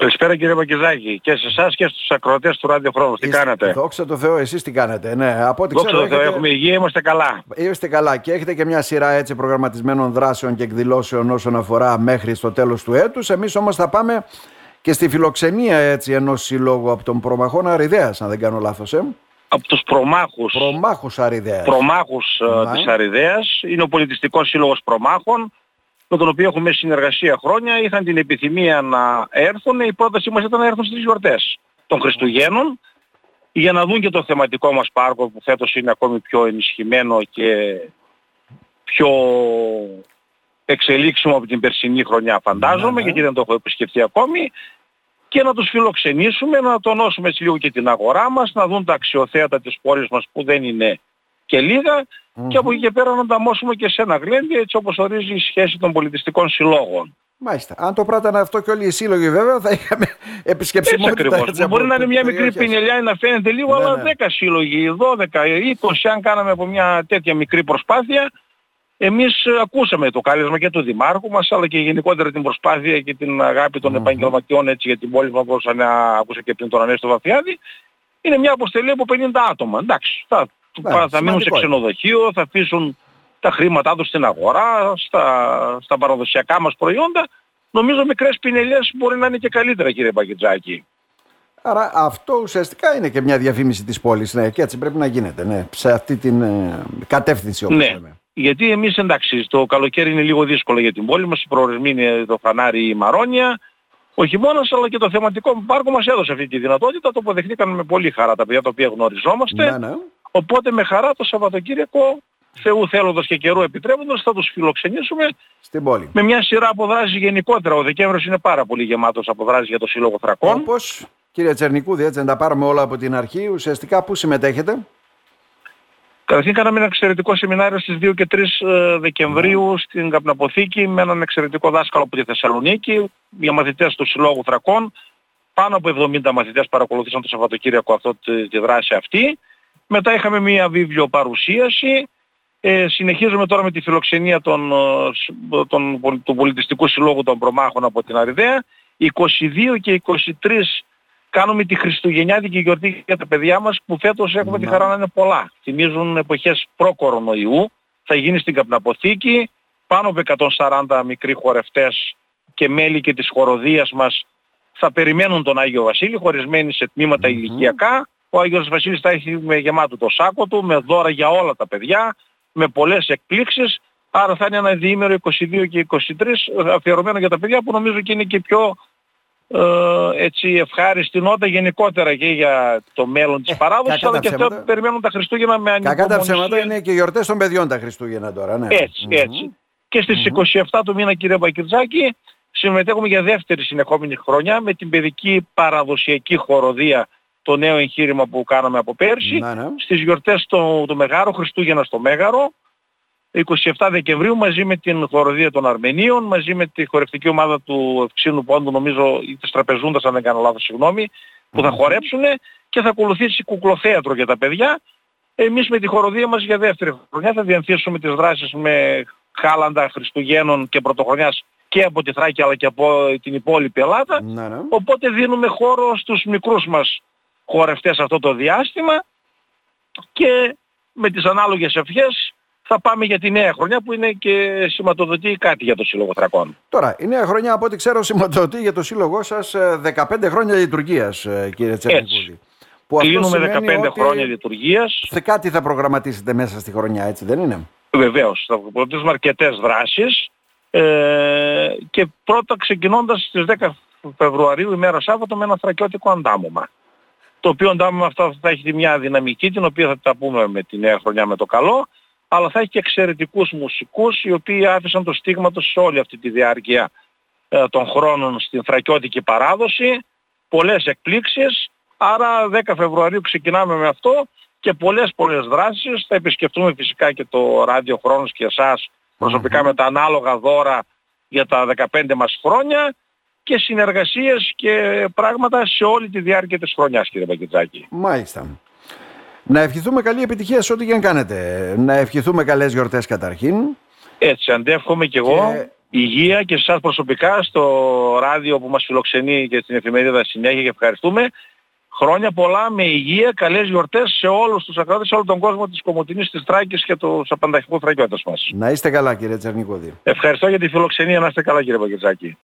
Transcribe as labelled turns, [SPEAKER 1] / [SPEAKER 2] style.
[SPEAKER 1] Καλησπέρα κύριε Μακηδάκη και σε εσάς και στους ακροατές του ραδιοχρόνου. Τι κάνετε.
[SPEAKER 2] Δόξα τω Θεώ, εσείς τι κάνετε. Ναι, από ό,τι
[SPEAKER 1] Δόξα
[SPEAKER 2] ξέρω,
[SPEAKER 1] τω Θεώ,
[SPEAKER 2] έχετε-
[SPEAKER 1] έχουμε υγεία, είμαστε καλά.
[SPEAKER 2] Είστε καλά και έχετε και μια σειρά έτσι προγραμματισμένων δράσεων και εκδηλώσεων όσον αφορά μέχρι στο τέλος του έτους. Εμείς όμως θα πάμε και στη φιλοξενία έτσι ενός συλλόγου από τον προμαχών Αριδέας, αν δεν κάνω λάθος. Ε.
[SPEAKER 1] Από τους προμάχους,
[SPEAKER 2] Προμάχους Αριδέας.
[SPEAKER 1] προμάχους ε,
[SPEAKER 2] Ναι.
[SPEAKER 1] της Αριδέας, είναι ο Πολιτιστικός Σύλλογος Προμάχων, με τον οποίο έχουμε συνεργασία χρόνια. Είχαν την επιθυμία να έρθουν. Η πρότασή μας ήταν να έρθουν στις γιορτές των Χριστουγέννων για να δουν και το θεματικό μας πάρκο που φέτος είναι ακόμη πιο ενισχυμένο και πιο εξελίξιμο από την περσινή χρονιά φαντάζομαι,
[SPEAKER 2] Ναι, ναι.
[SPEAKER 1] γιατί δεν το έχω επισκεφτεί ακόμη και να τους φιλοξενήσουμε, να τονώσουμε έτσι λίγο και την αγορά μας, να δουν τα αξιοθέατα της πόλης μας που δεν είναι και λίγα και από εκεί και πέρα να ανταμώσουμε και σε ένα γλέντι έτσι όπως ορίζει η σχέση των πολιτιστικών συλλόγων.
[SPEAKER 2] Μάλιστα. Αν το πράτανε αυτό και όλοι οι σύλλογοι βέβαια θα είχαμε
[SPEAKER 1] Έτσι
[SPEAKER 2] επισκεψιμότητα.
[SPEAKER 1] ακριβώς.
[SPEAKER 2] έτσι,
[SPEAKER 1] Μπορεί
[SPEAKER 2] από
[SPEAKER 1] να είναι μια μικρή
[SPEAKER 2] περιοχές.
[SPEAKER 1] πινελιά ή να φαίνεται λίγο,
[SPEAKER 2] Ναι,
[SPEAKER 1] αλλά
[SPEAKER 2] ναι.
[SPEAKER 1] 10 σύλλογοι, 12, 20, αν κάναμε από μια τέτοια μικρή προσπάθεια, εμείς ε, ακούσαμε το κάλεσμα και του Δημάρχου μας, αλλά και γενικότερα την προσπάθεια και την αγάπη των επαγγελματιών έτσι για την πόλη μας, όπως ανα- άκουσα και πριν τον Ανέστο Βαφιάδη. Είναι μια αποστελή από 50 άτομα. Εντάξει, θα,
[SPEAKER 2] Ναι,
[SPEAKER 1] θα μείνουν σε
[SPEAKER 2] σημαντικό είναι.
[SPEAKER 1] ξενοδοχείο, θα αφήσουν τα χρήματά τους στην αγορά, στα, στα παραδοσιακά μας προϊόντα. Νομίζω μικρές πινελιές μπορεί να είναι και καλύτερα κύριε Πακετζάκη.
[SPEAKER 2] Άρα αυτό ουσιαστικά είναι και μια διαφήμιση της πόλης. Ναι, και έτσι πρέπει να γίνεται. Ναι, σε αυτή την ε, κατεύθυνση όπως
[SPEAKER 1] Ναι.
[SPEAKER 2] λέμε.
[SPEAKER 1] Γιατί εμείς εντάξει, το καλοκαίρι είναι λίγο δύσκολο για την πόλη μας, οι προορισμοί είναι το φανάρι η Μαρόνια, ο χειμώνας αλλά και το θεματικό πάρκο μας έδωσε αυτή τη δυνατότητα, το αποδεχτήκαν με πολύ χαρά τα παιδιά τα οποία γνωριζόμαστε,
[SPEAKER 2] Ναι, ναι.
[SPEAKER 1] Οπότε με χαρά το Σαββατοκύριακο, Θεού θέλοντας και καιρού επιτρέποντας, θα τους φιλοξενήσουμε
[SPEAKER 2] Στην πόλη.
[SPEAKER 1] με μια σειρά από δράσεις γενικότερα. Ο Δεκέμβρης είναι πάρα πολύ γεμάτος από δράσεις για το Σύλλογο Θρακών.
[SPEAKER 2] Όπως, κύριε Τσερνικούδη, έτσι να τα πάρουμε όλα από την αρχή, ουσιαστικά πού συμμετέχετε;
[SPEAKER 1] Καταρχήν κάναμε ένα εξαιρετικό σεμινάριο στις 2 και 3 ε, Δεκεμβρίου στην Καπναποθήκη με έναν εξαιρετικό δάσκαλο από τη Θεσσαλονίκη για μαθητές του Συλλόγου Θρακών. Πάνω από 70 μαθητές παρακολουθήσαν το Σαββατοκύριακο αυτό, τη, τη δράση αυτή. Μετά είχαμε μια βίβλιο παρουσίαση. Ε, συνεχίζουμε τώρα με τη φιλοξενία των, ε, σ- των, πολ- του Πολιτιστικού Συλλόγου των Προμάχων από την Αριδαία. 22 και 23 κάνουμε τη Χριστουγεννιάτικη γιορτή για τα παιδιά μας που φέτος έχουμε τη
[SPEAKER 2] Να.
[SPEAKER 1] χαρά να είναι πολλά. Θυμίζουν εποχές προ-κορονοϊού. Θα γίνει στην Καπναποθήκη. Πάνω από 140 μικροί χορευτές και μέλη και της χοροδίας μας θα περιμένουν τον Άγιο Βασίλη χωρισμένοι σε τμήματα ηλικιακά. Ο Άγιος Βασίλης θα έχει με γεμάτο το σάκο του, με δώρα για όλα τα παιδιά, με πολλές εκπλήξεις. Άρα θα είναι ένα διήμερο 22 και 23 αφιερωμένο για τα παιδιά που νομίζω και είναι και πιο ε, έτσι ευχάριστη νότα γενικότερα και για το μέλλον της
[SPEAKER 2] Ε,
[SPEAKER 1] παράδοσης
[SPEAKER 2] κακά
[SPEAKER 1] αλλά
[SPEAKER 2] τα
[SPEAKER 1] και αυτό
[SPEAKER 2] ψέματα.
[SPEAKER 1] που περιμένουν τα Χριστούγεννα με
[SPEAKER 2] Κακά τα
[SPEAKER 1] ανυπομονησία.
[SPEAKER 2] ψέματα είναι και γιορτές των παιδιών τα Χριστούγεννα τώρα. Ναι.
[SPEAKER 1] Έτσι,
[SPEAKER 2] Μμμ.
[SPEAKER 1] έτσι. Και στις 27 του μήνα κύριε Μπακυρτζάκη συμμετέχουμε για δεύτερη συνεχόμενη χρονιά με την παιδική παραδοσιακή χοροδία το νέο εγχείρημα που κάναμε από πέρσι
[SPEAKER 2] Ναι, ναι.
[SPEAKER 1] στις γιορτές του, του Μεγάρου, Χριστούγεννα στο Μέγαρο 27 Δεκεμβρίου μαζί με την χοροδία των Αρμενίων, μαζί με τη χορευτική ομάδα του Ευξήνου Πόντου, νομίζω ή της Τραπεζούντας αν δεν κάνω λάθος συγγνώμη, που θα χορέψουν και θα ακολουθήσει κουκλοθέατρο για τα παιδιά. Εμείς με τη χοροδία μας για δεύτερη χρονιά θα διανθίσουμε τις δράσεις με χάλαντα Χριστουγέννων και Πρωτοχρονιάς και από τη Θράκη αλλά και από την υπόλοιπη Ελλάδα.
[SPEAKER 2] Ναι, ναι.
[SPEAKER 1] Οπότε δίνουμε χώρο στους μικρούς μας χορευτές αυτό το διάστημα και με τις ανάλογες ευχές θα πάμε για τη νέα χρονιά που είναι και σηματοδοτεί κάτι για το Σύλλογο Θρακών.
[SPEAKER 2] Τώρα, η νέα χρονιά από ό,τι ξέρω σηματοδοτεί για το σύλλογό σας ε, 15 χρόνια λειτουργίας, ε, κύριε Τσερνικούδη. Που αυτό
[SPEAKER 1] Κλείνουμε
[SPEAKER 2] σημαίνει
[SPEAKER 1] 15
[SPEAKER 2] ότι
[SPEAKER 1] χρόνια λειτουργίας.
[SPEAKER 2] θε- κάτι θα προγραμματίσετε μέσα στη χρονιά, έτσι δεν είναι;
[SPEAKER 1] Βεβαίως, θα προτείνουμε αρκετές δράσεις ε, και πρώτα ξεκινώντας στις 10 Φεβρουαρίου, ημέρα Σάββατο, με ένα θρακιώτικο αντάμωμα. Το οποίο αντάμωμα αυτό θα έχει μια δυναμική, την οποία θα τα πούμε με τη νέα χρονιά με το καλό, αλλά θα έχει και εξαιρετικούς μουσικούς, οι οποίοι άφησαν το στίγμα τους σε όλη αυτή τη διάρκεια ε, των χρόνων στην θρακιώτικη παράδοση, πολλές εκπλήξεις, άρα 10 Φεβρουαρίου ξεκινάμε με αυτό και πολλές πολλές δράσεις. Θα επισκεφτούμε φυσικά και το ράδιο χρόνος και εσάς προσωπικά με τα ανάλογα δώρα για τα 15 μας χρόνια και συνεργασίες και πράγματα σε όλη τη διάρκεια της χρονιάς κύριε Μπακετζάκη.
[SPEAKER 2] Μάλιστα. Να ευχηθούμε καλή επιτυχία σε ό,τι και αν κάνετε. Να ευχηθούμε καλές γιορτές καταρχήν.
[SPEAKER 1] Έτσι αντεύχομαι κι εγώ.
[SPEAKER 2] Και
[SPEAKER 1] υγεία και σε εσάς προσωπικά στο ράδιο που μας φιλοξενεί και στην εφημερίδα συνέχεια και ευχαριστούμε. Χρόνια πολλά με υγεία, καλές γιορτές σε όλους τους ακράτες, σε όλο τον κόσμο της Κομωτινής, της Τράκης και του απανταχικού φραγιώτες μας.
[SPEAKER 2] Να είστε καλά κύριε Τσαρνικόδη.
[SPEAKER 1] Ευχαριστώ για τη φιλοξενία, να είστε καλά κύριε Παγκετζάκη.